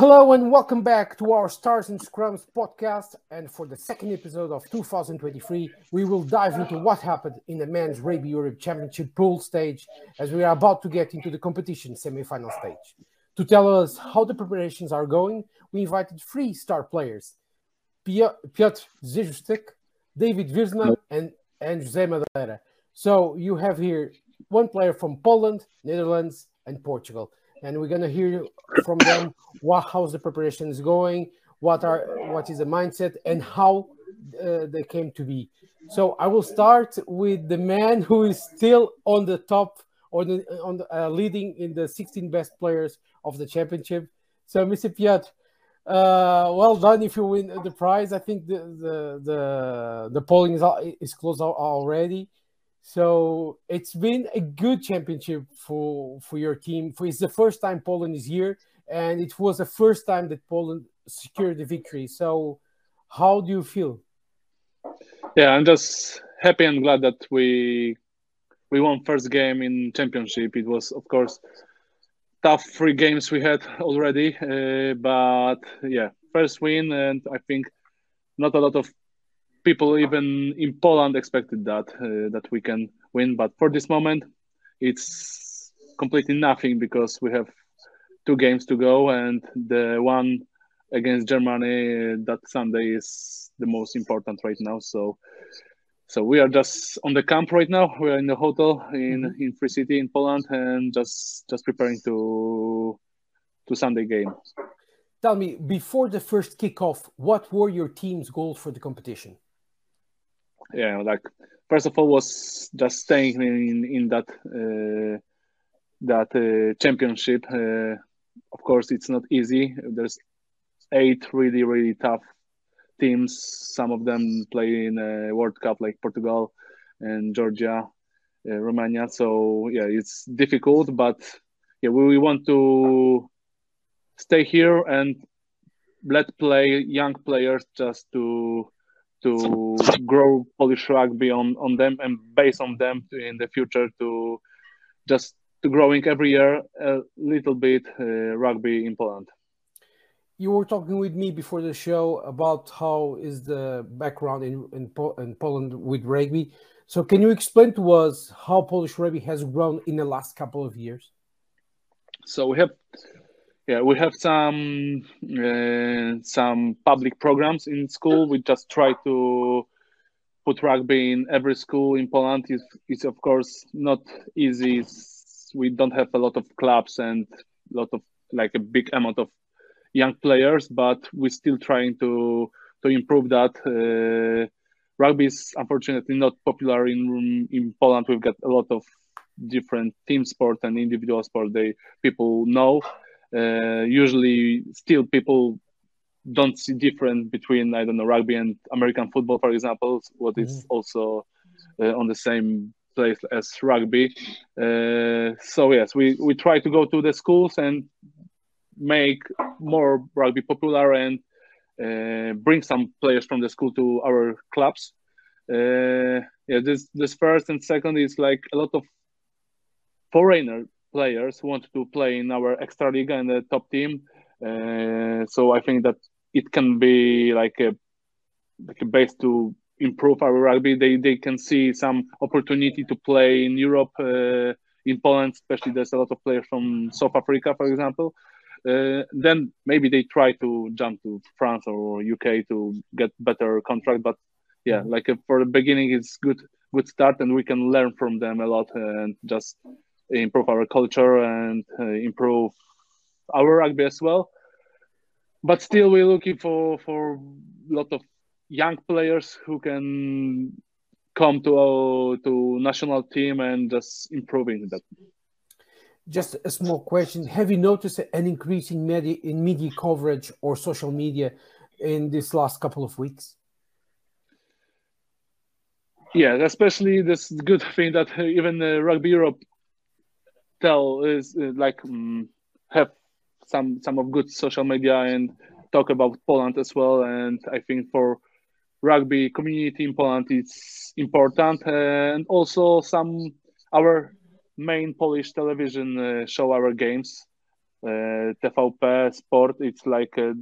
Hello and welcome back to our Stars and Scrums podcast. And for the second episode of 2023, we will dive into what happened in the Men's Rugby Europe Championship pool stage as we are about to get into the competition semi-final stage. To tell us how the preparations are going, we invited three star players, Piotr Zeszutek, David Weersma, and, and Jose Madeira. So you have here one player from Poland, Netherlands, and Portugal and we're gonna hear from them what how's the preparations going, what are what is the mindset, and how uh, they came to be. So I will start with the man who is still on the top or the, on the, uh, leading in the 16 best players of the championship. So Mr. Piotr, uh, well done if you win the prize. I think the the the, the polling is, is closed already. So it's been a good championship for for your team. It's the first time Poland is here, and it was the first time that Poland secured the victory. So, how do you feel? Yeah, I'm just happy and glad that we we won first game in championship. It was, of course, tough three games we had already, uh, but yeah, first win, and I think not a lot of people even in Poland expected that uh, that we can win. But for this moment, it's completely nothing because we have two games to go, and the one against Germany uh, that Sunday is the most important right now. So. So we are just on the camp right now. We are in the hotel in mm-hmm. in Tri-City in Poland, and just just preparing to to Sunday game. Tell me, before the first kickoff, what were your team's goals for the competition? Yeah, like first of all was just staying in in that uh, that uh, championship. Uh, of course, it's not easy. There's eight really really tough teams. Some of them play in a World Cup, like Portugal and Georgia, uh, Romania. So yeah, it's difficult, but yeah, we, we want to stay here and let play young players just to to grow Polish rugby on, on them and base on them to, in the future to just to growing every year a little bit uh, rugby in Poland. You were talking with me before the show about how is the background in, in, po- in Poland with rugby. So can you explain to us how Polish rugby has grown in the last couple of years? So we have yeah we have some uh, some public programs in school. We just try to put rugby in every school in poland. It's, it's of course not easy. It's, we don't have a lot of clubs and a lot of like a big amount of young players but we're still trying to to improve that. Uh, rugby is unfortunately not popular in in poland. We've got a lot of different team sport and individual sport. They people know uh, usually still people don't see difference between I don't know rugby and American football, for example, what is mm-hmm. also uh, on the same place as rugby. Uh, so yes, we we try to go to the schools and make more rugby popular and uh, bring some players from the school to our clubs. Uh, yeah, this this first and second is like a lot of foreigner players want to play in our Extraliga and the top team. Uh, so I think that it can be like a like a base to improve our rugby. They they can see some opportunity to play in Europe, uh, in Poland, especially. There's a lot of players from South Africa, for example. Uh, then maybe they try to jump to France or UK to get better contract. But yeah, like uh, for the beginning, it's good good start, and we can learn from them a lot and just improve our culture and uh, improve our rugby as well. But still, we're looking for for a lot of young players who can come to our to national team and just improving that. Just a small question: Have you noticed an increase in media in media coverage or social media in this last couple of weeks? Yeah, especially this good thing that even uh, Rugby Europe tell is uh, like um, have some some of good social media and talk about Poland as well. And I think for rugby community in Poland, it's important. And also some our main Polish television uh, show our games. uh, TVP Sport. It's like uh,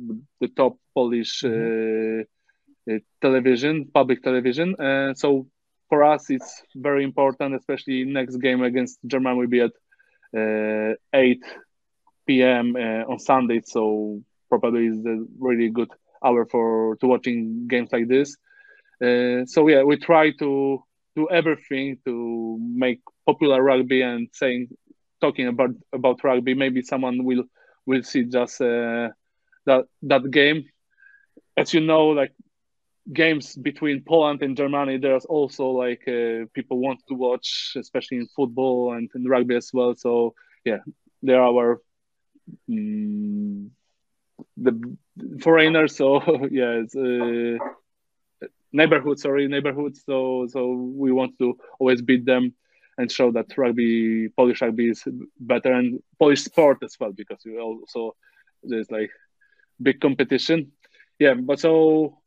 the top Polish uh, uh, television, public television. So for us, it's very important, especially next game against Germany will be at 8 p.m. Uh, on Sunday. So probably is a really good hour for to watching games like this. Uh, so yeah, we try to do everything to make popular rugby and saying talking about about rugby. Maybe someone will will see just uh, that that game. As you know, like games between Poland and Germany, there's also like uh, people want to watch, especially in football and in rugby as well. So yeah, there are mm, the foreigners. So yeah, it's, uh, neighborhood. Sorry, neighborhood. So so we want to always beat them and show that rugby, Polish rugby is better and Polish sport as well because we also there's like big competition. Yeah, but so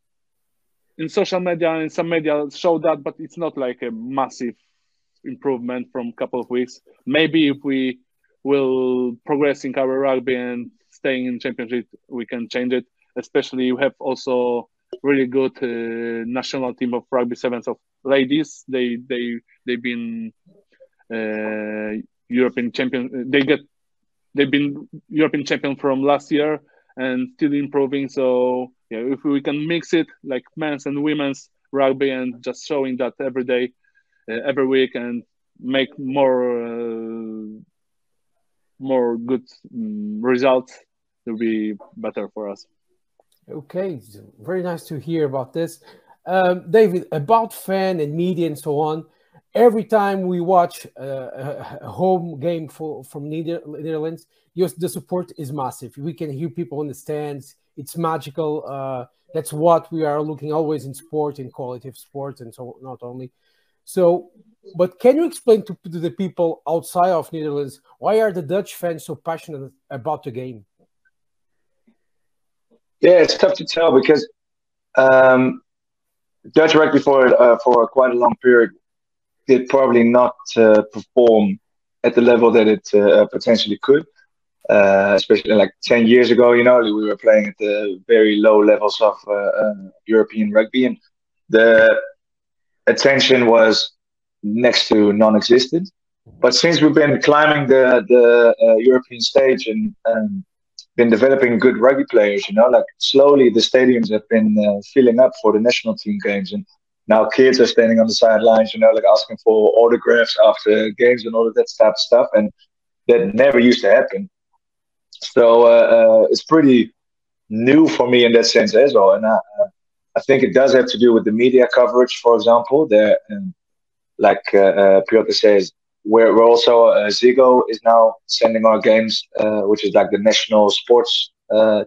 in social media and some media show that, but it's not like a massive improvement from a couple of weeks. Maybe if we will progress in our rugby and staying in championship, we can change it. Especially we have also really good uh, national team of rugby sevens of ladies. They they they've been uh, European champion. They get they've been European champion from last year and still improving. So yeah, if we can mix it like men's and women's rugby and just showing that every day, uh, every week, and make more uh, more good um, results, it will be better for us. Okay, very nice to hear about this. Um, David, about fan and media and so on, every time we watch uh, a home game for, from Netherlands, the support is massive. We can hear people in the stands. It's magical. Uh, that's what we are looking always in sport, in quality of sports, and so not only. So, but can you explain to, to the people outside of Netherlands why are the Dutch fans so passionate about the game? Yeah, it's tough to tell because um, Dutch rugby for uh, for quite a long period did probably not uh, perform at the level that it uh, potentially could. Uh, especially like 10 years ago, you know, we were playing at the very low levels of uh, uh, European rugby, and the attention was next to non-existent. But since we've been climbing the the European stage and um, been developing good rugby players. You know, like slowly the stadiums have been uh, filling up for the national team games, and now kids are standing on the sidelines. You know, like asking for autographs after games and all of that type of stuff, and that never used to happen. So uh, uh, it's pretty new for me in that sense as well, and I, I think it does have to do with the media coverage. For example, there, um, like uh, uh, Piotr says, we're, we're also uh, Ziggo is now sending our games, uh, which is like the national sports uh,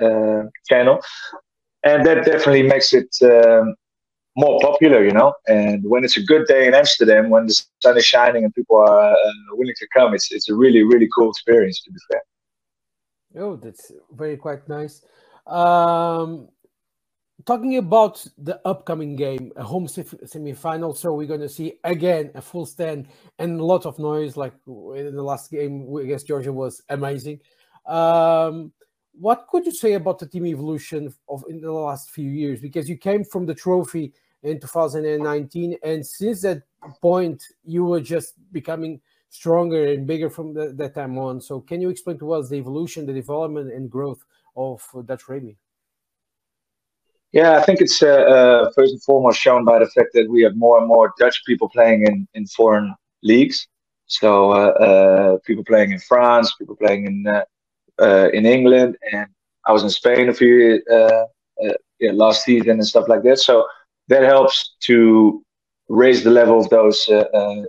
uh channel, and that definitely makes it um, more popular, you know. And when it's a good day in Amsterdam, when the sun is shining and people are willing to come, it's it's a really really cool experience. To be fair. Oh, that's very quite nice. Um, talking about the upcoming game, a home semi-final, so we're going to see again a full stand and a lot of noise. Like in the last game against Georgia was amazing. Um, what could you say about the team evolution of in the last few years? Because you came from the trophy in 2019, and since that point, you were just becoming stronger and bigger from the, that time on. So, can you explain to us the evolution, the development, and growth of Dutch rugby? Yeah, I think it's uh, uh, first and foremost shown by the fact that we have more and more Dutch people playing in, in foreign leagues. So uh, uh people playing in France, people playing in uh, uh, in England, and I was in Spain a few yeah, last season and stuff like that. So that helps to raise the level of those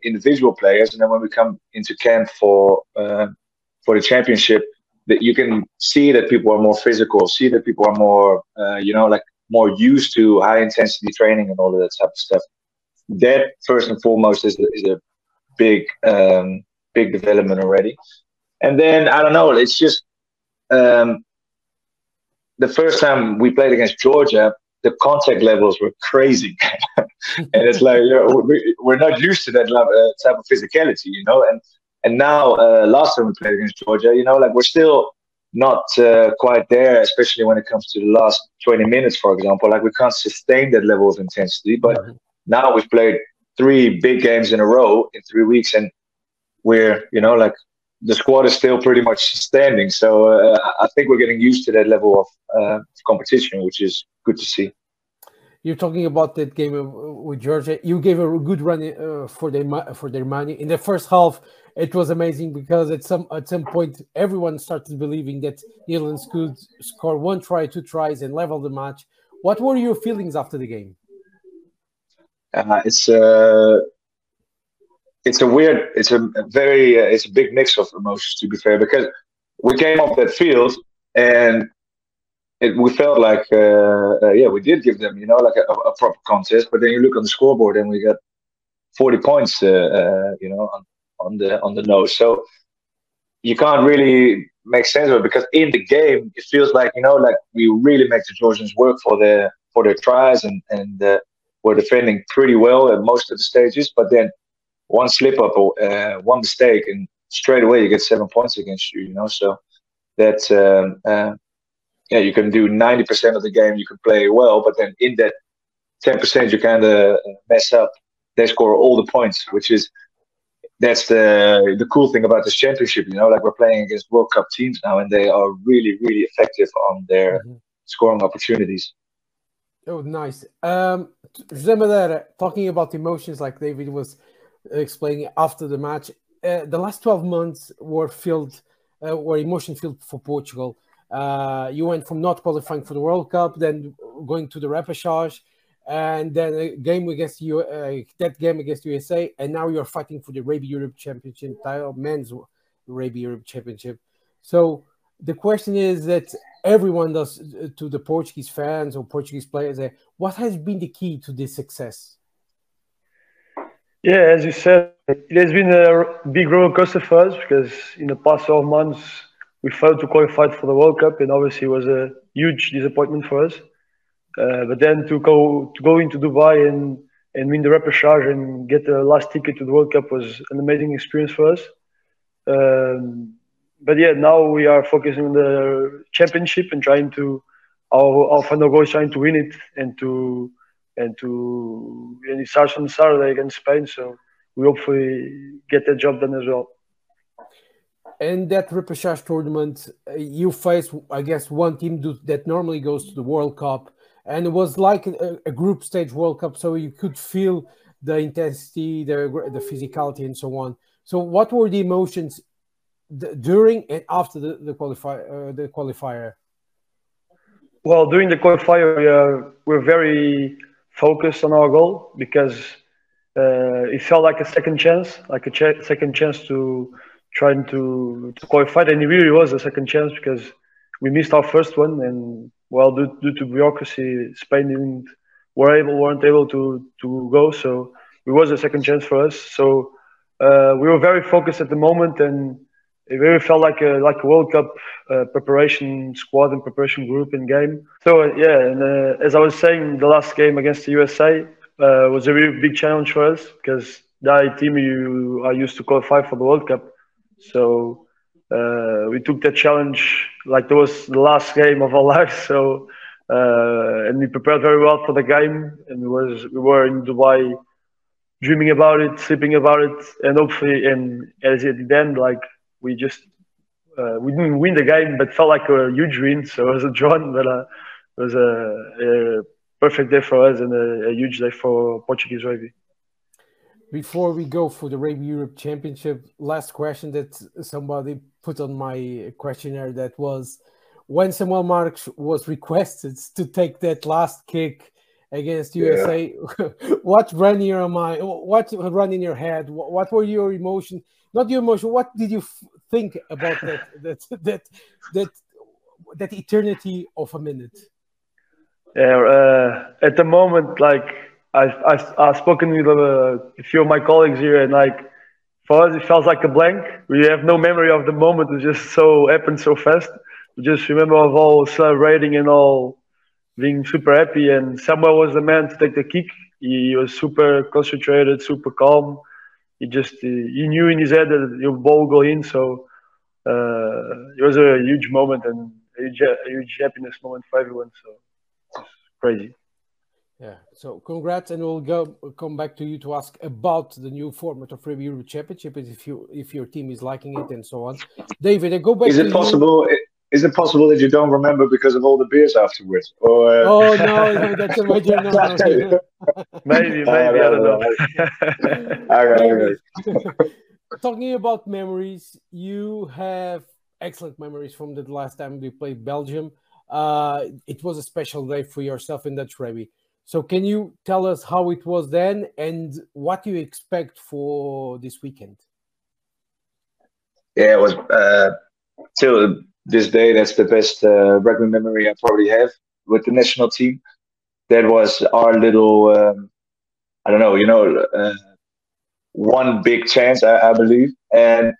individual players. And then when we come into camp for for the championship, that you can see that people are more physical, see that people are more, you know, like more used to high intensity training and all of that type of stuff. That first and foremost is, is a big um, big development already. And then I don't know, it's just um, the first time we played against Georgia, the contact levels were crazy, and it's like you know, we, are not used to that uh, type of physicality, you know. And And now, uh, last time we played against Georgia, you know, like we're still not uh, quite there, especially when it comes to the last 20 minutes, for example. Like we can't sustain that level of intensity. But mm-hmm. now we've played three big games in a row in three weeks, and we're, you know, like the squad is still pretty much standing. So uh, I think we're getting used to that level of uh, competition, which is good to see. You're talking about that game with Georgia. You gave a good run uh, for their for their money in the first half. It was amazing because at some at some point everyone started believing that Netherlands could score one try, two tries, and level the match. What were your feelings after the game? Uh, it's uh, it's a weird, it's a very, uh, it's a big mix of emotions to be fair because we came off that field and it, we felt like, uh, uh, yeah, we did give them, you know, like a, a, proper contest. But then you look on the scoreboard and we got 40 points, uh, you know, on, on the on the nose. So you can't really make sense of it because in the game it feels like you know, like we really make the Georgians work for their for their tries and and uh, we're defending pretty well at most of the stages. But then one slip up or uh, one mistake, and straight away you get seven points against you. You know, so that um, uh, yeah, you can do ninety percent of the game, you can play well, but then in that ten percent you kind of mess up. They score all the points, which is that's the the cool thing about this championship. You know, like we're playing against World Cup teams now, and they are really really effective on their mm-hmm. scoring opportunities. Oh, nice. Um, José Madeira, talking about emotions, like David was explaining after the match. Uh, the last 12 months were filled, uh, were emotion filled for Portugal. Uh, you went from not qualifying for the World Cup, then going to the repechage, and then a game against you, uh, that game against USA, and now you're fighting for the Rugby Europe Championship title, men's Rugby Europe Championship. So the question is that everyone does uh, to the Portuguese fans or Portuguese players. What has been the key to this success? Yeah, as you said, it has been a big roller coaster for us because in the past 12 months we failed to qualify for the World Cup, and obviously it was a huge disappointment for us. Uh, but then to go to go into Dubai and and win the repechage and get the last ticket to the World Cup was an amazing experience for us. Um, but yeah, now we are focusing on the championship and trying to our, our final goal is trying to win it and to and to and it starts on Saturday against Spain. So we hopefully get that job done as well. In that repechage tournament, uh, you faced, I guess, one team that normally goes to the World Cup, and it was like a, a group stage World Cup, so you could feel the intensity, the the physicality, and so on. So, what were the emotions during and after the the, qualifier? Uh, the qualifier? Well, during the qualifier, we are, we're very focused on our goal because uh, it felt like a second chance, like a ch- second chance to trying to, to qualify. And it really was a second chance because we missed our first one, and well, due, due to bureaucracy, Spain didn't were able weren't able to to go. So it was a second chance for us. So uh, we were very focused at the moment, and it really felt like a like a World Cup uh, preparation squad and preparation group in game. So uh, yeah, and uh, as I was saying, the last game against the USA uh, was a really big challenge for us because that team you are used to qualify for the World Cup. So uh, we took that challenge like it was the last game of our lives. So uh, and we prepared very well for the game, and was we were in Dubai dreaming about it, sleeping about it, and hopefully, and as it then like we just uh, we didn't win the game, but felt like a huge win. So it was a draw, but uh, it was a, a, perfect day for us and a, a, huge day for Portuguese rugby. Before we go for the Rugby Europe Championship, last question that somebody put on my questionnaire that was when Samuel Marques was requested to take that last kick against USA, yeah. what ran in your mind? What ran in your head? What were your emotions? not your emotion. What did you think about that that that that that eternity of a minute? Yeah, uh, at the moment, like I've, I've, I've spoken with a few of my colleagues here, and like for us, it felt like a blank. We have no memory of the moment. It just so happened so fast. We just remember of all celebrating and all being super happy. And Samuel was the man to take the kick. He was super concentrated, super calm he just he knew in his head that your ball go in. So uh, it was a huge moment and a huge, a huge happiness moment for everyone. So it's crazy. Yeah. So congrats, and we'll go come back to you to ask about the new format of Rugby Europe Championship, if you if your team is liking it and so on. David, I go back. Is it possible? You. Is it possible that you don't remember because of all the beers afterwards? Or, uh... Oh no, no, that's a major no, no. maybe, maybe I don't know. okay, okay. Talking about memories, you have excellent memories from the last time we played Belgium. Uh, it was a special day for yourself in Dutch rugby. So, can you tell us how it was then and what you expect for this weekend? Yeah, it was uh, till this day. That's the best uh, rugby memory I probably have with the national team. That was our little, um, I don't know, you know, uh, one big chance, I, I believe. And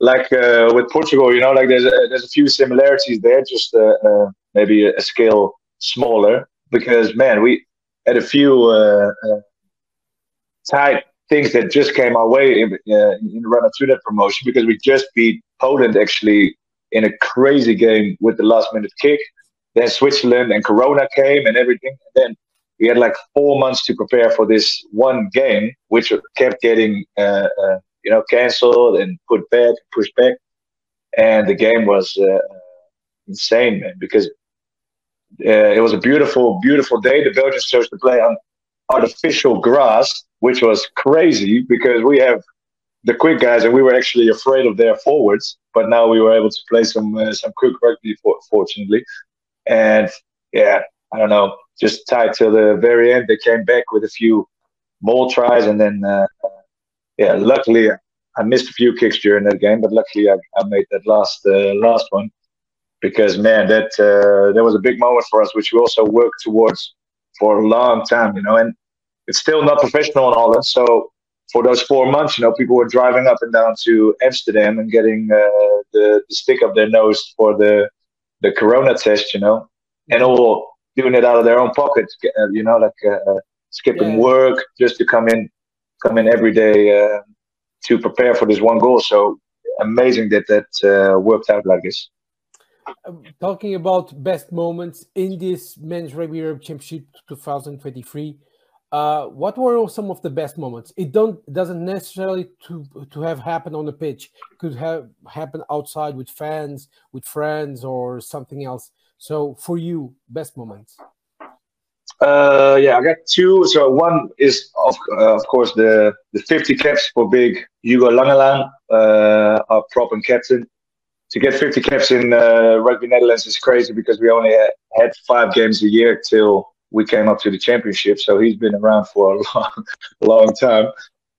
like uh, with Portugal, you know, like there's a, there's a few similarities there, just uh, uh, maybe a, a, scale smaller. Because man, we had a few uh, uh, tight things that just came our way in, uh, in the run up to that promotion because we just beat Poland actually in a crazy game with the last minute kick. Then Switzerland and Corona came and everything. And then we had like four months to prepare for this one game, which kept getting uh, uh, you know canceled and put back, pushed back, and the game was uh, insane, man, because uh, it was a beautiful, beautiful day. The Belgians chose to play on artificial grass, which was crazy because we have the quick guys, and we were actually afraid of their forwards. But now we were able to play some uh, some quick rugby, fortunately. And yeah, I don't know, just tied till the very end. They came back with a few more tries, and then uh, yeah, luckily I missed a few kicks during that game, but luckily I, I made that last uh, last one because man, that uh, that was a big moment for us, which we also worked towards for a long time, you know. And it's still not professional in Holland, so for those four months, you know, people were driving up and down to Amsterdam and getting uh, the, the stick up their nose for the the corona test, you know, and all doing it out of their own pocket, uh, you know, like uh, uh, skipping yeah. work just to come in, come in every day uh, to prepare for this one goal. So amazing that that uh, worked out like this. Um, talking about best moments in this men's rugby Europe Championship 2023 uh, what were some of the best moments? It don't doesn't necessarily to to have happened on the pitch. It could have happened outside with fans, with friends, or something else. So for you, best moments. Uh, yeah, I got two. So one is of uh, of course the the 50 caps for big Hugo Langelaan, uh, our prop and captain. To get 50 caps in uh, rugby Netherlands is crazy because we only had, five games a year till we came up to the championship. So he's been around for a long, long time.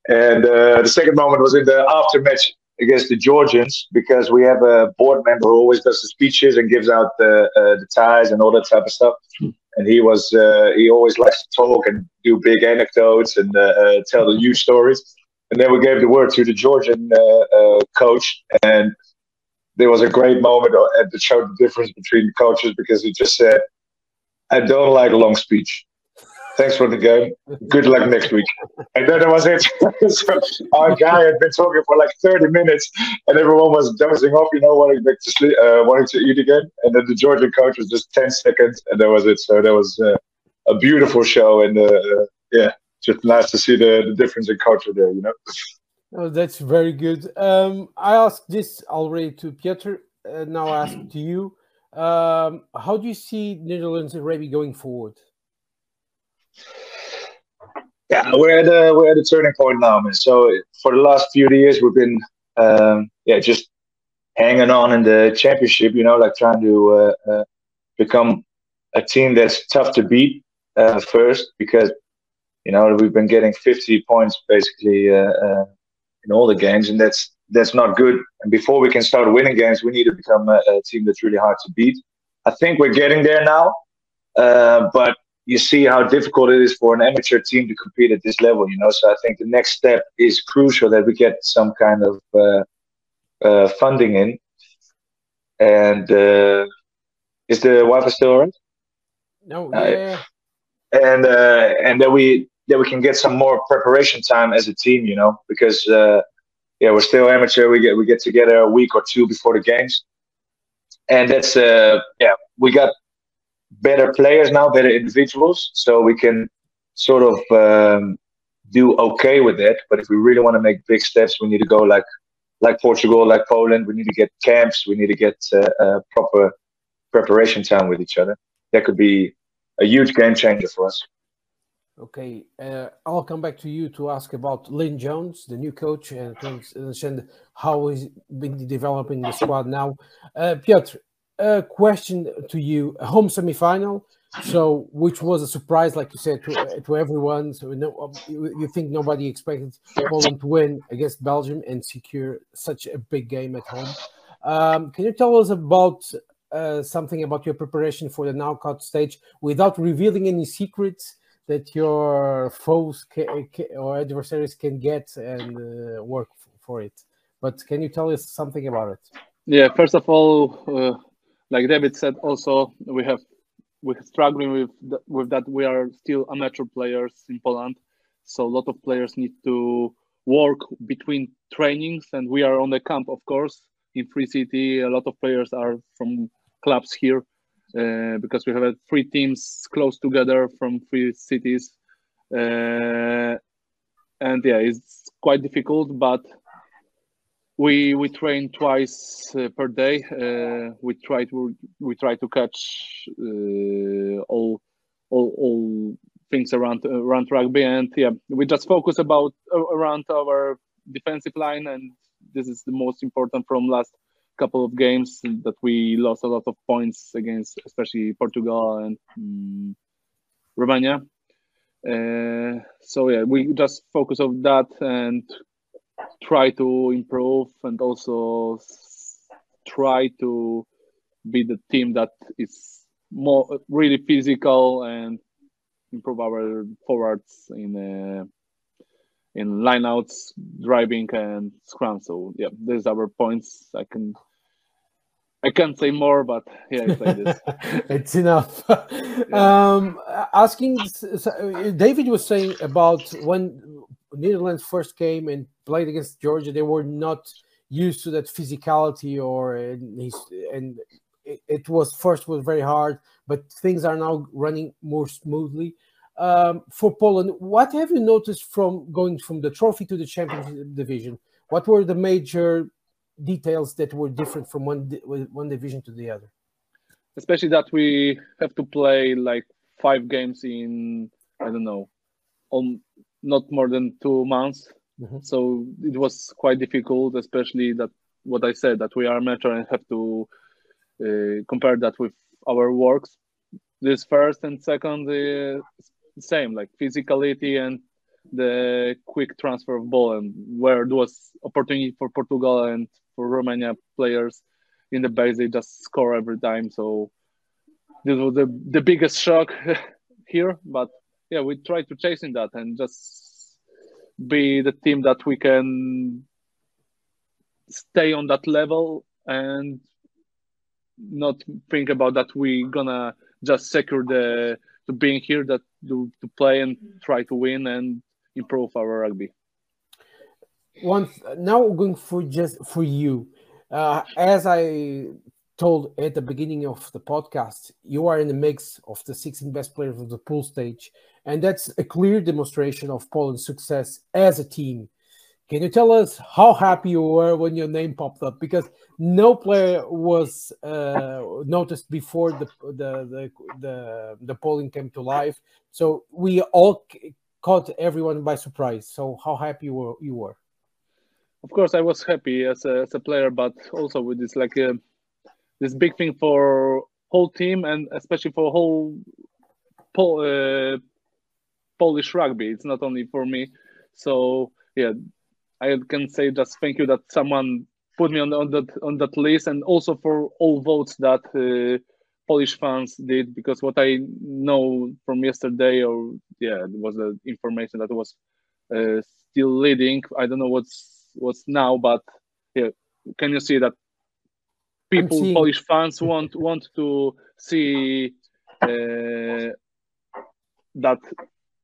And uh, the second moment was in the after match against the Georgians because we have a board member who always does the speeches and gives out the uh, the ties and all that type of stuff. And he was uh, he always likes to talk and do big anecdotes and uh, uh, tell the news stories. And then we gave the word to the Georgian coach, and there was a great moment that showed the difference between the coaches because he just said, I don't like long speech. Thanks for the game. Good luck next week. And then that was it. so our guy had been talking for like 30 minutes, and everyone was dozing off, you know, wanting to sleep, uh, wanting to eat again. And then the Georgian coach was just 10 seconds, and that was it. So that was uh, a beautiful show, and uh, yeah, just nice to see the, the difference in culture there, you know. Oh, that's very good. Um, I asked this already to Pieter. Uh, now I ask to you. Um, how do you see Netherlands and going forward? Yeah, we're at a we're at a turning point now, man. So for the last few years, we've been um, yeah just hanging on in the championship. You know, like trying to uh, uh, become a team that's tough to beat uh, first because you know we've been getting 50 points basically uh, uh, in all the games, and that's that's not good. And before we can start winning games, we need to become a, a team that's really hard to beat. I think we're getting there now, uh, but you see how difficult it is for an amateur team to compete at this level. You know, so I think the next step is crucial that we get some kind of uh, uh, funding in. And uh, is the Wi-Fi still alright? No. Yeah. and uh, and then we that we can get some more preparation time as a team. You know, because uh, yeah, we're still amateur. We get we get together a week or two before the games, and that's uh, yeah, we got better players now, better individuals, so we can sort of um, do okay with it. But if we really want to make big steps, we need to go like like Portugal, like Poland. We need to get camps. We need to get uh, uh, proper preparation time with each other. That could be a huge game changer for us. Okay, uh, I'll come back to you to ask about Lyn Jones, the new coach, and understand how he's been developing the squad now. Uh, Piotr, a question to you: home semifinal, so which was a surprise, like you said, to, to everyone. So you think nobody expected Poland to win against Belgium and secure such a big game at home. Um, can you tell us about uh, something about your preparation for the knockout stage without revealing any secrets? That your foes can, or adversaries can get and uh, work for it. But can you tell us something about it? Yeah, first of all, uh, like David said, also we have we're struggling with the, with that. We are still amateur players in Poland, so a lot of players need to work between trainings, and we are on the camp, of course, in Tri-City. A lot of players are from clubs here, uh, because we have three teams close together from three cities. Uh, and yeah, it's quite difficult, but we we train twice uh, per day. Uh, we try to we try to catch uh, all all all things around around rugby, and yeah, we just focus about around our defensive line, and this is the most important from last couple of games that we lost a lot of points against, especially Portugal and um, Romania. Uh, so yeah, we just focus on that and try to improve and also try to be the team that is more really physical and improve our forwards in uh, in lineouts, driving, and scrum. So yeah, these are our points. I can I can't say more, but yeah, it's like this. it's enough. um, asking David was saying about when Netherlands first came and played against Georgia, they were not used to that physicality, or and, and it, it was first was very hard, but things are now running more smoothly um, for Poland. What have you noticed from going from the trophy to the championship division? What were the major details that were different from one one division to the other? Especially that we have to play like five games in I don't know, on not more than two months. Mm-hmm. So it was quite difficult, especially that what I said that we are amateur and have to uh, compare that with our works. This first and second, uh, same like physicality and the quick transfer of ball and where there was opportunity for Portugal and for Romania players in the base they just score every time. So this was the, the biggest shock here but yeah we try to chase in that and just be the team that we can stay on that level and not think about that we gonna just secure the to being here that to, to play and try to win and improve our rugby. Once now going for just for you, uh, as I told at the beginning of the podcast, you are in the mix of the 16 best players of the pool stage, and that's a clear demonstration of Poland's success as a team. Can you tell us how happy you were when your name popped up? Because no player was uh, noticed before the, the the the the polling came to life. So we all caught everyone by surprise. So how happy you were? You were? Of course, I was happy as a, as a player, but also with this like uh, this big thing for whole team and especially for whole uh, Polish rugby. It's not only for me. So yeah, I can say just thank you that someone put me on, on that on that list, and also for all votes that uh, Polish fans did because what I know from yesterday, or yeah, it was the information that was uh, still leading. I don't know what's what's now, but yeah, can you see that people, Polish fans want want to see uh, that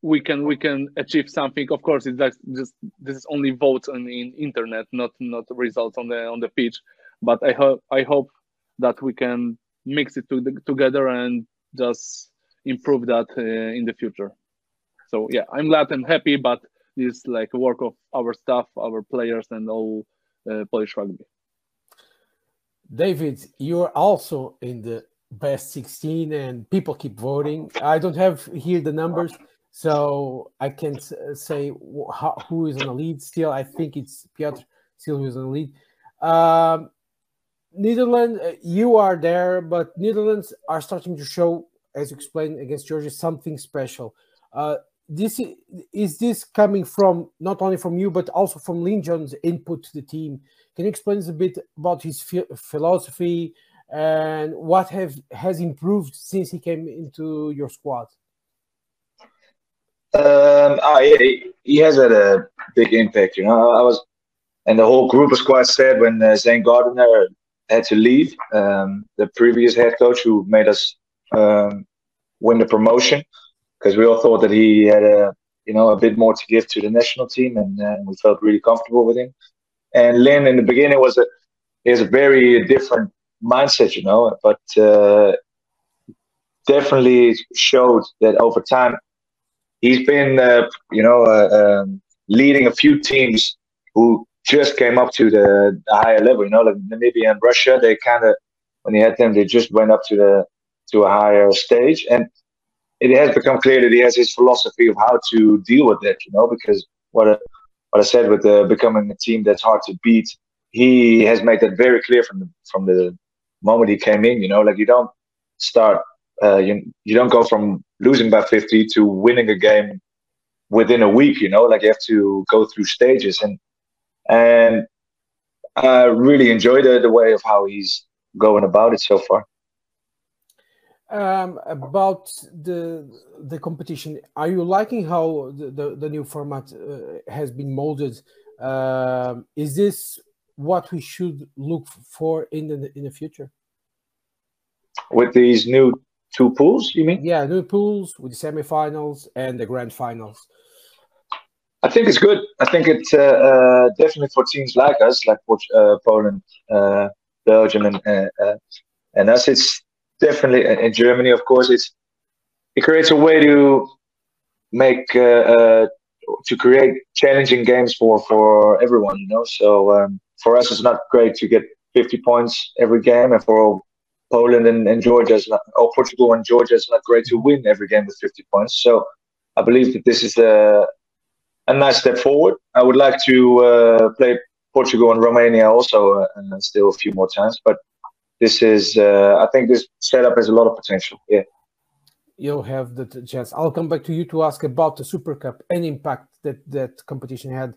we can we can achieve something. Of course, it's just this is only votes on in internet, not not results on the on the pitch. But I hope I hope that we can mix it to the, together and just improve that uh, in the future. So yeah, I'm glad and happy, but this is like work of our staff, our players, and all uh, Polish rugby. David, you're also in the best 16 and people keep voting. I don't have here the numbers, so I can't say who is on the lead still. I think it's Piotr still who's on the lead. Um, Netherlands, uh, you are there, but Netherlands are starting to show, as you explained against Georgia, something special. Uh, this is this coming from not only from you but also from Lyn Jones' input to the team. Can you explain a bit about his philosophy and what have has improved since he came into your squad? Um, oh, he, he has had a big impact. You know, I was, and the whole group was quite sad when uh, Zane Gardner had to leave. Um, the previous head coach who made us um, win the promotion because we all thought that he had a you know a bit more to give to the national team, and we felt really comfortable with him. And Lyn in the beginning was a he has a very different mindset, you know, but uh, definitely showed that over time he's been uh, you know uh, um, leading a few teams who just came up to the, the higher level. You know, like Namibia and Russia, they kind of when he had them, they just went up to the to a higher stage, and it has become clear that he has his philosophy of how to deal with that. You know, because what I, what I said with the, becoming a team that's hard to beat, he has made that very clear from the from the moment he came in. You know, like you don't start, uh, you you don't go from losing by fifty to winning a game within a week. You know, like you have to go through stages, and and I really enjoy the the way of how he's going about it so far. Um, about the the competition, are you liking how the, the, the new format uh, has been molded? Um, is this what we should look for in the in the future? With these new two pools, you mean? Yeah, new pools with the semifinals and the grand finals. I think it's good. I think it's uh, uh, definitely for teams like us, like uh, Poland, uh, Belgium, and uh, uh, and us. It's definitely in Germany, of course, it's it creates a way to make uh, uh, to create challenging games for for everyone. You know, so um, for us, it's not great to get 50 points every game, and for Poland and, and Georgia, it's not, or Portugal and Georgia, is not great to win every game with 50 points. So I believe that this is a a nice step forward. I would like to uh, play Portugal and Romania also, uh, still a few more times, but this is uh, I think this setup has a lot of potential. Yeah. You'll have the chance. I'll come back to you to ask about the Super Cup and impact that that competition had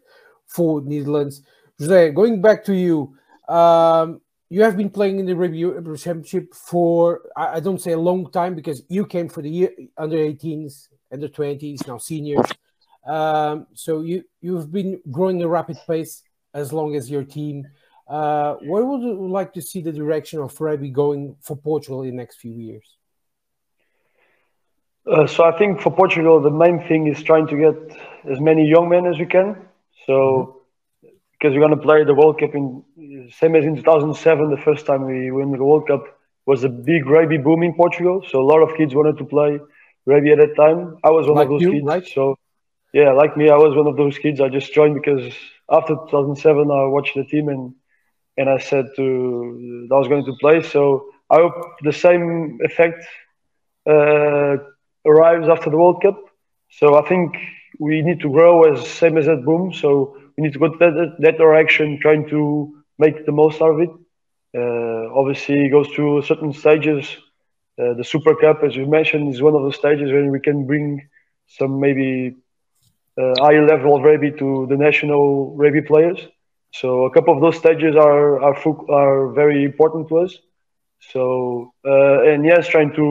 for Netherlands. Jose, going back to you, um, you have been playing in the Rugby Championship for I, I, don't say a long time because you came for the year under 18s, under 20s, now seniors. Um, so you you've been growing a rapid pace as long as your team. Uh, where would you like to see the direction of rugby going for Portugal in the next few years? Uh, so I think for Portugal, the main thing is trying to get as many young men as we can. So mm-hmm. because we're going to play the World Cup in same as in 2007, the first time we win the World Cup was a big rugby boom in Portugal. So a lot of kids wanted to play rugby at that time. I was one like of those you, kids. Like? So yeah, like me, I was one of those kids. I just joined because after 2007, I watched the team and and I said to I was going to play. So I hope the same effect uh, arrives after the World Cup. So I think we need to grow as same as that boom. So we need to go that, that direction, trying to make the most out of it. Uh, obviously, it goes through certain stages. Uh, the Super Cup, as you mentioned, is one of the stages where we can bring some maybe uh, higher level of rugby to the national rugby players. So a couple of those stages are are, are very important to us. So uh, and yes, trying to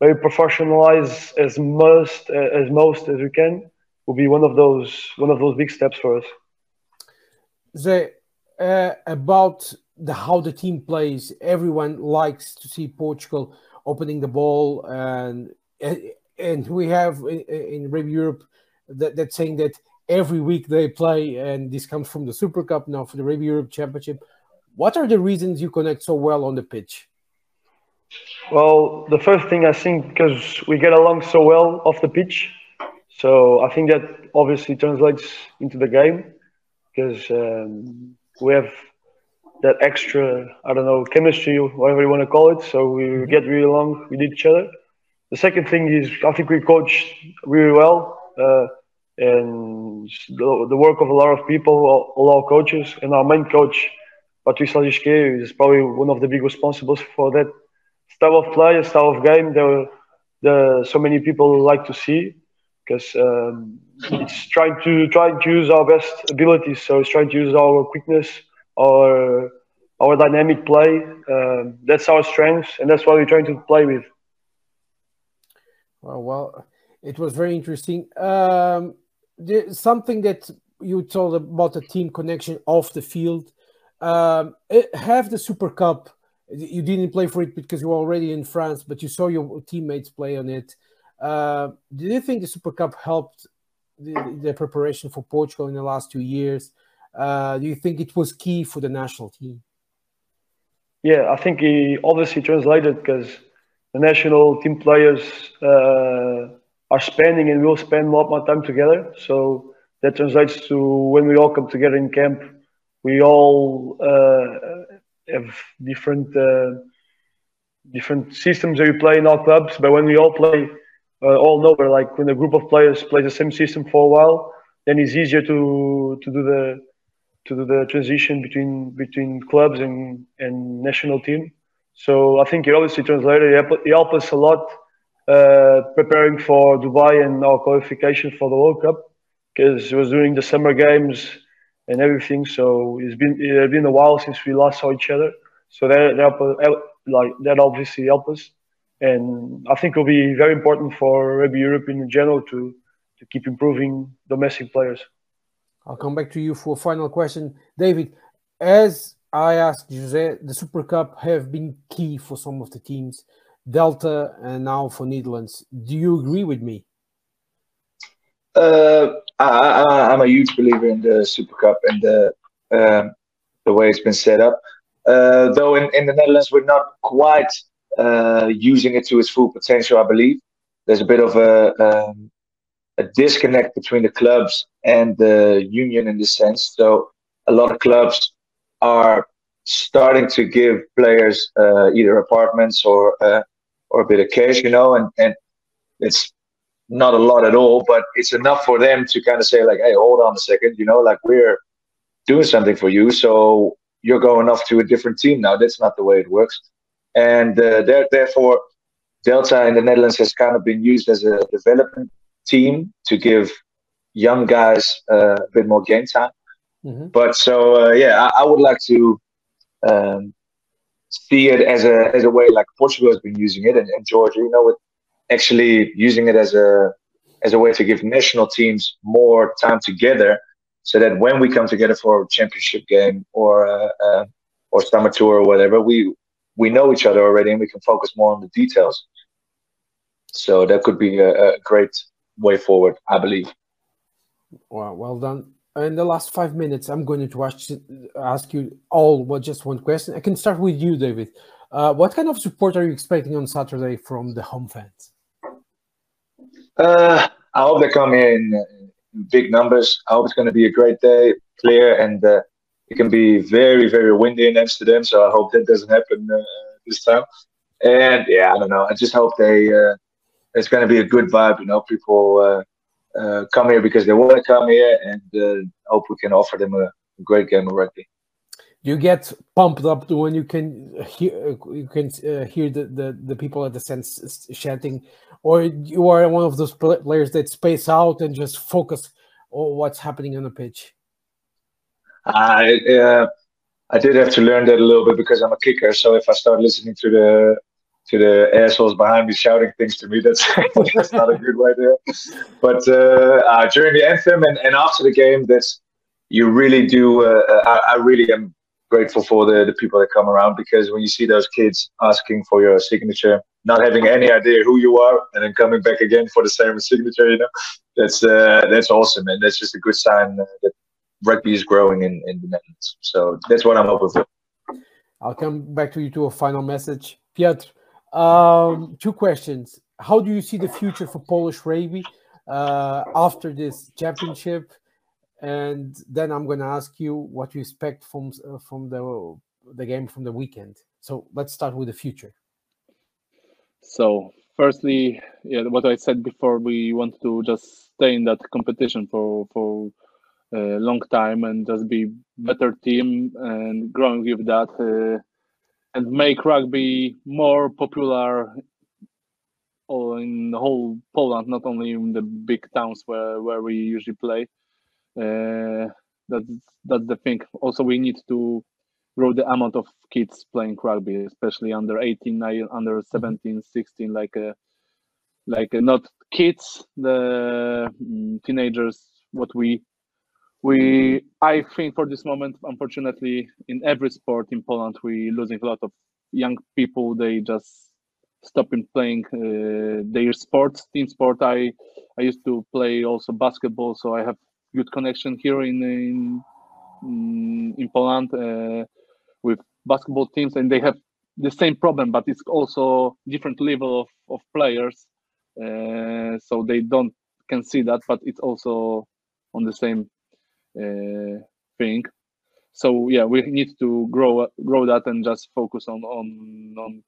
very professionalize as most as most as we can will be one of those one of those big steps for us. The uh, about the how the team plays, everyone likes to see Portugal opening the ball and and we have in, in Rugby Europe that, that saying that every week they play, and this comes from the Super Cup now for the Rugby Europe Championship. What are the reasons you connect so well on the pitch? Well, the first thing I think because we get along so well off the pitch, so I think that obviously translates into the game because um, we have that extra, I don't know, chemistry, whatever you want to call it. So we get really along with each other. The second thing is I think we coach really well, uh, and the, the, work of a lot of people, all, all our coaches, and our main coach, Patrice Lagisquet, is probably one of the big responsibles for that style of play, style of game. The so many people like to see because um, it's trying to trying to use our best abilities. So it's trying to use our quickness, our our dynamic play. Uh, that's our strength, and that's what we're trying to play with. Well, well, it was very interesting. Um, something that you told about the team connection off the field. Um, it, have the Super Cup. You didn't play for it because you were already in France, but you saw your teammates play on it. Uh, do you think the Super Cup helped the, the, preparation for Portugal in the last two years? Uh, do you think it was key for the national team? Yeah, I think he obviously translated because the national team players uh, are spending and will spend a lot more time together. So that translates to when we all come together in camp, we all uh, have different uh, different systems that we play in our clubs. But when we all play uh, all over, like when a group of players play the same system for a while, then it's easier to to do the to do the transition between between clubs and and national team. So I think it obviously translated. It helped us a lot uh, preparing for Dubai and our qualification for the World Cup because it was during the summer games and everything. So it's been it has been a while since we last saw each other. So that, that like that obviously helped us, and I think it will be very important for Rugby Europe in general to to keep improving domestic players. I'll come back to you for a final question, David. As I asked Jose, the Super Cup have been key for some of the teams, Delta and now for Netherlands. Do you agree with me? Uh, I, am a huge believer in the Super Cup and the um, the way it's been set up. Uh, though in, in the Netherlands we're not quite using it to its full potential, I believe. There's a bit of a um, a disconnect between the clubs and the union in this sense. So a lot of clubs are starting to give players uh, either apartments or uh, or a bit of cash, you know, and and it's not a lot at all, but it's enough for them to kind of say like, hey, hold on a second, you know, like we're doing something for you, so you're going off to a different team now. That's not the way it works, and uh, therefore. Delta in the Netherlands has kind of been used as a development team to give young guys uh, a bit more game time. Mm-hmm. But so uh, yeah, I, I, would like to um, see it as a as a way like Portugal has been using it, and, and Georgia, you know, with actually using it as a as a way to give national teams more time together, so that when we come together for a championship game or uh, uh, or summer tour or whatever, we we know each other already, and we can focus more on the details. So that could be a, a great way forward, I believe. Well, well done. In the last five minutes, I'm going to ask, ask you all well, just one question. I can start with you, David. Uh, what kind of support are you expecting on Saturday from the home fans? Uh, I hope they come in, in big numbers. I hope it's going to be a great day, clear, and uh, it can be very, very windy in Amsterdam. So I hope that doesn't happen uh, this time. And yeah, I don't know. I just hope they uh, it's going to be a good vibe. You know, people uh, uh, come here because they want to come here, and uh, hope we can offer them a, great game of rugby. You get pumped up when you can hear you can uh, hear the, the, the people at the sense chanting, or you are one of those players that space out and just focus on what's happening on the pitch. I uh, I did have to learn that a little bit because I'm a kicker. So if I start listening to the to the assholes behind me shouting things to me. That's that's not a good way there. But uh, uh, during the anthem and, and after the game, that's you really do. Uh, uh, I, I, really am grateful for the, the people that come around because when you see those kids asking for your signature, not having any idea who you are and then coming back again for the same signature. You know, that's uh, that's awesome, and that's just a good sign that rugby is growing in in the Netherlands. So that's what I'm hoping for. I'll come back to you to a final message, Piotr. Um, two questions. How do you see the future for Polish rugby uh, after this championship? And then I'm going to ask you what you expect from uh, from the the game from the weekend. So let's start with the future. So, firstly, yeah, what I said before, we want to just stay in that competition for for a long time and just be better team and growing with that uh, and make rugby more popular in the whole Poland, not only in the big towns where, where we usually play. Uh, that's that's the thing. Also, we need to grow the amount of kids playing rugby, especially under 18, under 17, 16, like uh, like uh, not kids, the um, teenagers. What we we I think for this moment, unfortunately, in every sport in Poland, we losing a lot of young people. They just stopping playing uh, their sports, team sport. I I used to play also basketball, so I have good connection here in in in Poland. Uh, with basketball teams and they have the same problem but it's also different level of, of players uh, so they don't can see that but it's also on the same Uh, thing. So yeah we need to grow grow that and just focus on on on,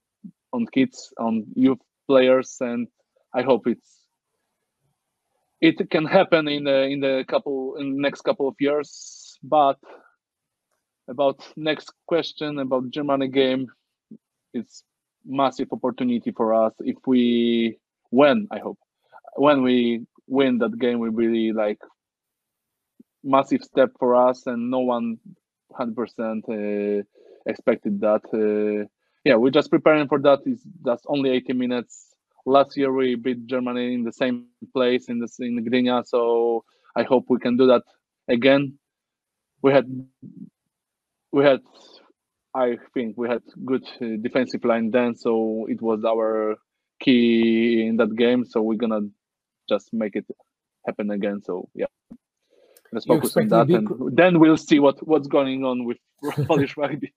on kids on youth players and i hope it's it can happen in the in the couple in the next couple of years. But about next question about Germany game, it's massive opportunity for us. If we when I hope when we win that game will be like massive step for us and no one 100% uh, expected that uh, yeah we're just preparing for that is that's only 80 minutes last year we beat germany in the same place in the in Gdynia so i hope we can do that again we had we had I think we had good uh, defensive line then, so it was our key in that game. So we're gonna just make it happen again. So yeah, let's focus on that, and then we'll see what what's going on with Polish rugby.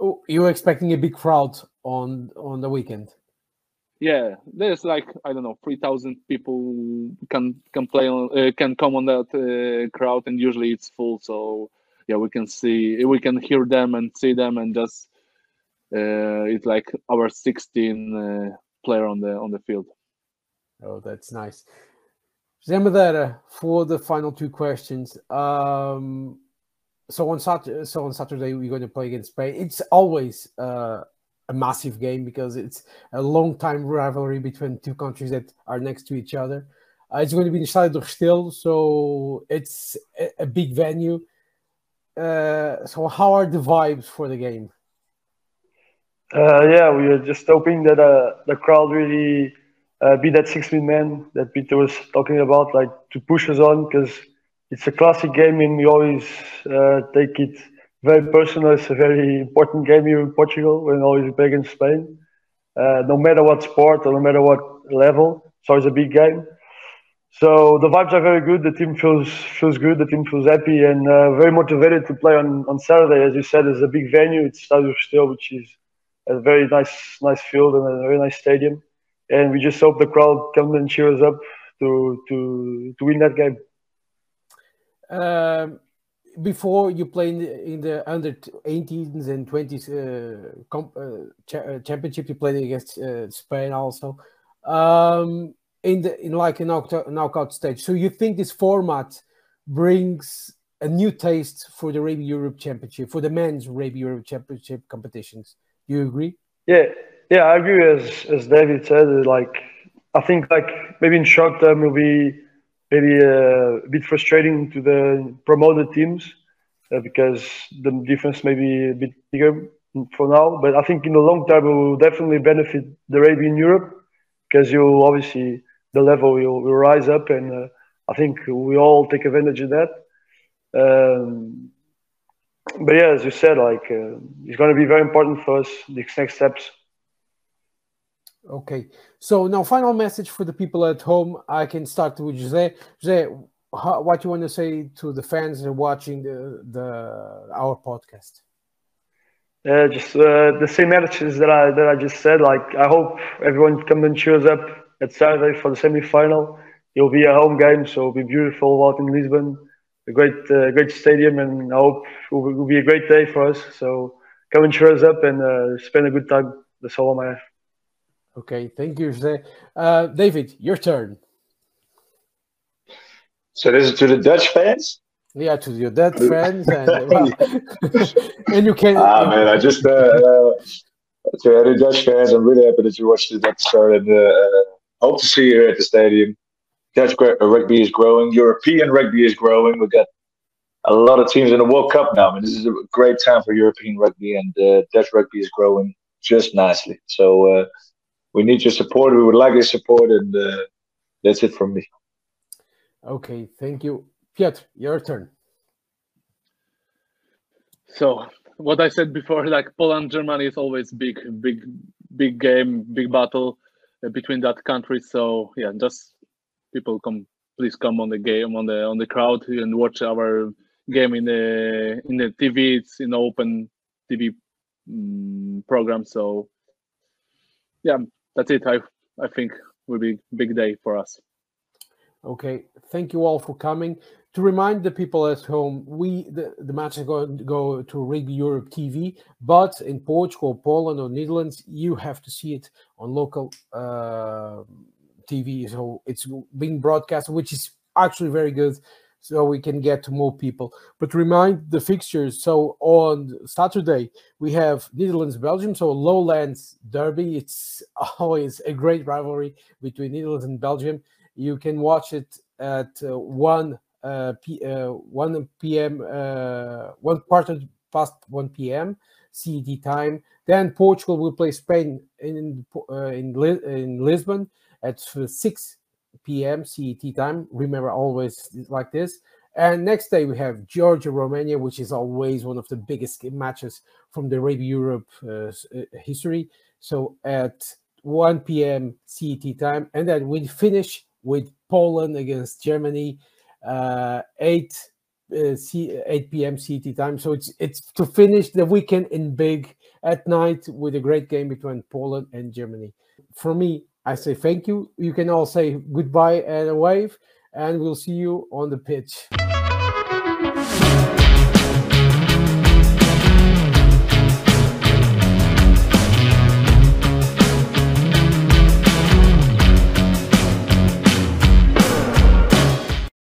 Oh, you're expecting a big crowd on on the weekend. Yeah, there's like I don't know, three thousand people can can play on uh, can come on that uh, crowd, and usually it's full. So yeah we can see we can hear them and see them and just uh, it's like our 16 uh, player on the on the field oh that's nice Zé for the final two questions um, so on Saturday, so on Saturday we're going to play against Spain. It's always uh, a massive game because it's a long time rivalry between two countries that are next to each other. Uh, it's going to be in Estádio do Restelo, so it's a, a, big venue. Uh, so how are the vibes for the game? Uh, yeah, we are just hoping that uh, the crowd really uh, be that 16 man that Peter was talking about, like to push us on because it's a classic game and we always uh, take it very personal. It's a very important game here in Portugal when always play against Spain. Uh, no matter what sport or no matter what level, So it's a big game. So the vibes are very good. The team feels feels good. The team feels happy and uh, very motivated to play on, on Saturday. As you said, it's a big venue. It's Stadio Restelo, which is a very nice nice field and a very nice stadium. And we just hope the crowd come and cheer us up to to to win that game. Um, before you play in the, in the under 18s and 20s uh, comp, uh, cha uh, championship, you played against uh, Spain also. Um, in the in like a knockout, knockout stage. So you think this format brings a new taste for the Rugby Europe Championship, for the men's Rugby Europe Championship competitions? Do you agree? Yeah, yeah, I agree. As as David said, like I think like maybe in short term it'll be maybe uh, a bit frustrating to the promoted teams uh, because the difference may be a bit bigger for now. But I think in the long term it will definitely benefit the rugby in Europe because you'll obviously the level will, will rise up, and uh, I think we all take advantage of that. Um, but yeah, as you said, like uh, it's going to be very important for us these next steps. Okay. So now, final message for the people at home. I can start with Jose. Jose, how, what you want to say to the fans that are watching the, the our podcast? Uh, just uh, the same messages that I that I just said. Like I hope everyone comes and cheers up at Saturday for the semi-final. It'll be a home game, so it'll be beautiful out in Lisbon. A great uh, great stadium, and I hope it will, it will, be a great day for us. So come and cheer us up and uh, spend a good time. That's all I have. Okay, thank you, Jose. Uh, David, your turn. So this is to the Dutch fans. Yeah, to your Dutch fans, and, and you can. Ah man, I just uh, uh, to the Dutch fans. I'm really happy that you watched the episode, and uh, uh, hope to see you here at the stadium. Dutch rugby is growing. European rugby is growing. We've got a lot of teams in the World Cup now. I mean, this is a great time for European rugby, and uh, Dutch rugby is growing just nicely. So uh, we need your support. We would like your support, and uh, that's it from me. Okay, thank you, Piotr. Your turn. So what I said before, like Poland, Germany is always big, big, big game, big battle uh, between that country. So yeah, just people come, please come on the game, on the on the crowd and watch our game in the in the TV. It's in open TV um, program. So yeah, that's it. I I think will be big day for us. Okay, thank you all for coming. To remind the people at home, we the, the match is going to go to Rugby Europe TV, but in Portugal, Poland, or Netherlands, you have to see it on local uh, TV. So it's being broadcast, which is actually very good so we can get to more people. But remind the fixtures. So on Saturday we have Netherlands Belgium, so Lowlands Derby. It's always a great rivalry between Netherlands and Belgium. You can watch it at uh, one uh, p uh, one p.m. Uh, one quarter past one p.m. CET time. Then Portugal will play Spain in uh, in in Lisbon at six p.m. CET time. Remember, always like this. And next day we have Georgia, Romania, which is always one of the biggest matches from the Rugby Europe uh, uh history. So at 1 p.m. CET time, and then we finish with Poland against Germany, uh, 8 uh, C, 8 p.m. CET time. So it's it's to finish the weekend in big at night with a great game between Poland and Germany. For me, I say thank you. You can all say goodbye and a wave, and we'll see you on the pitch.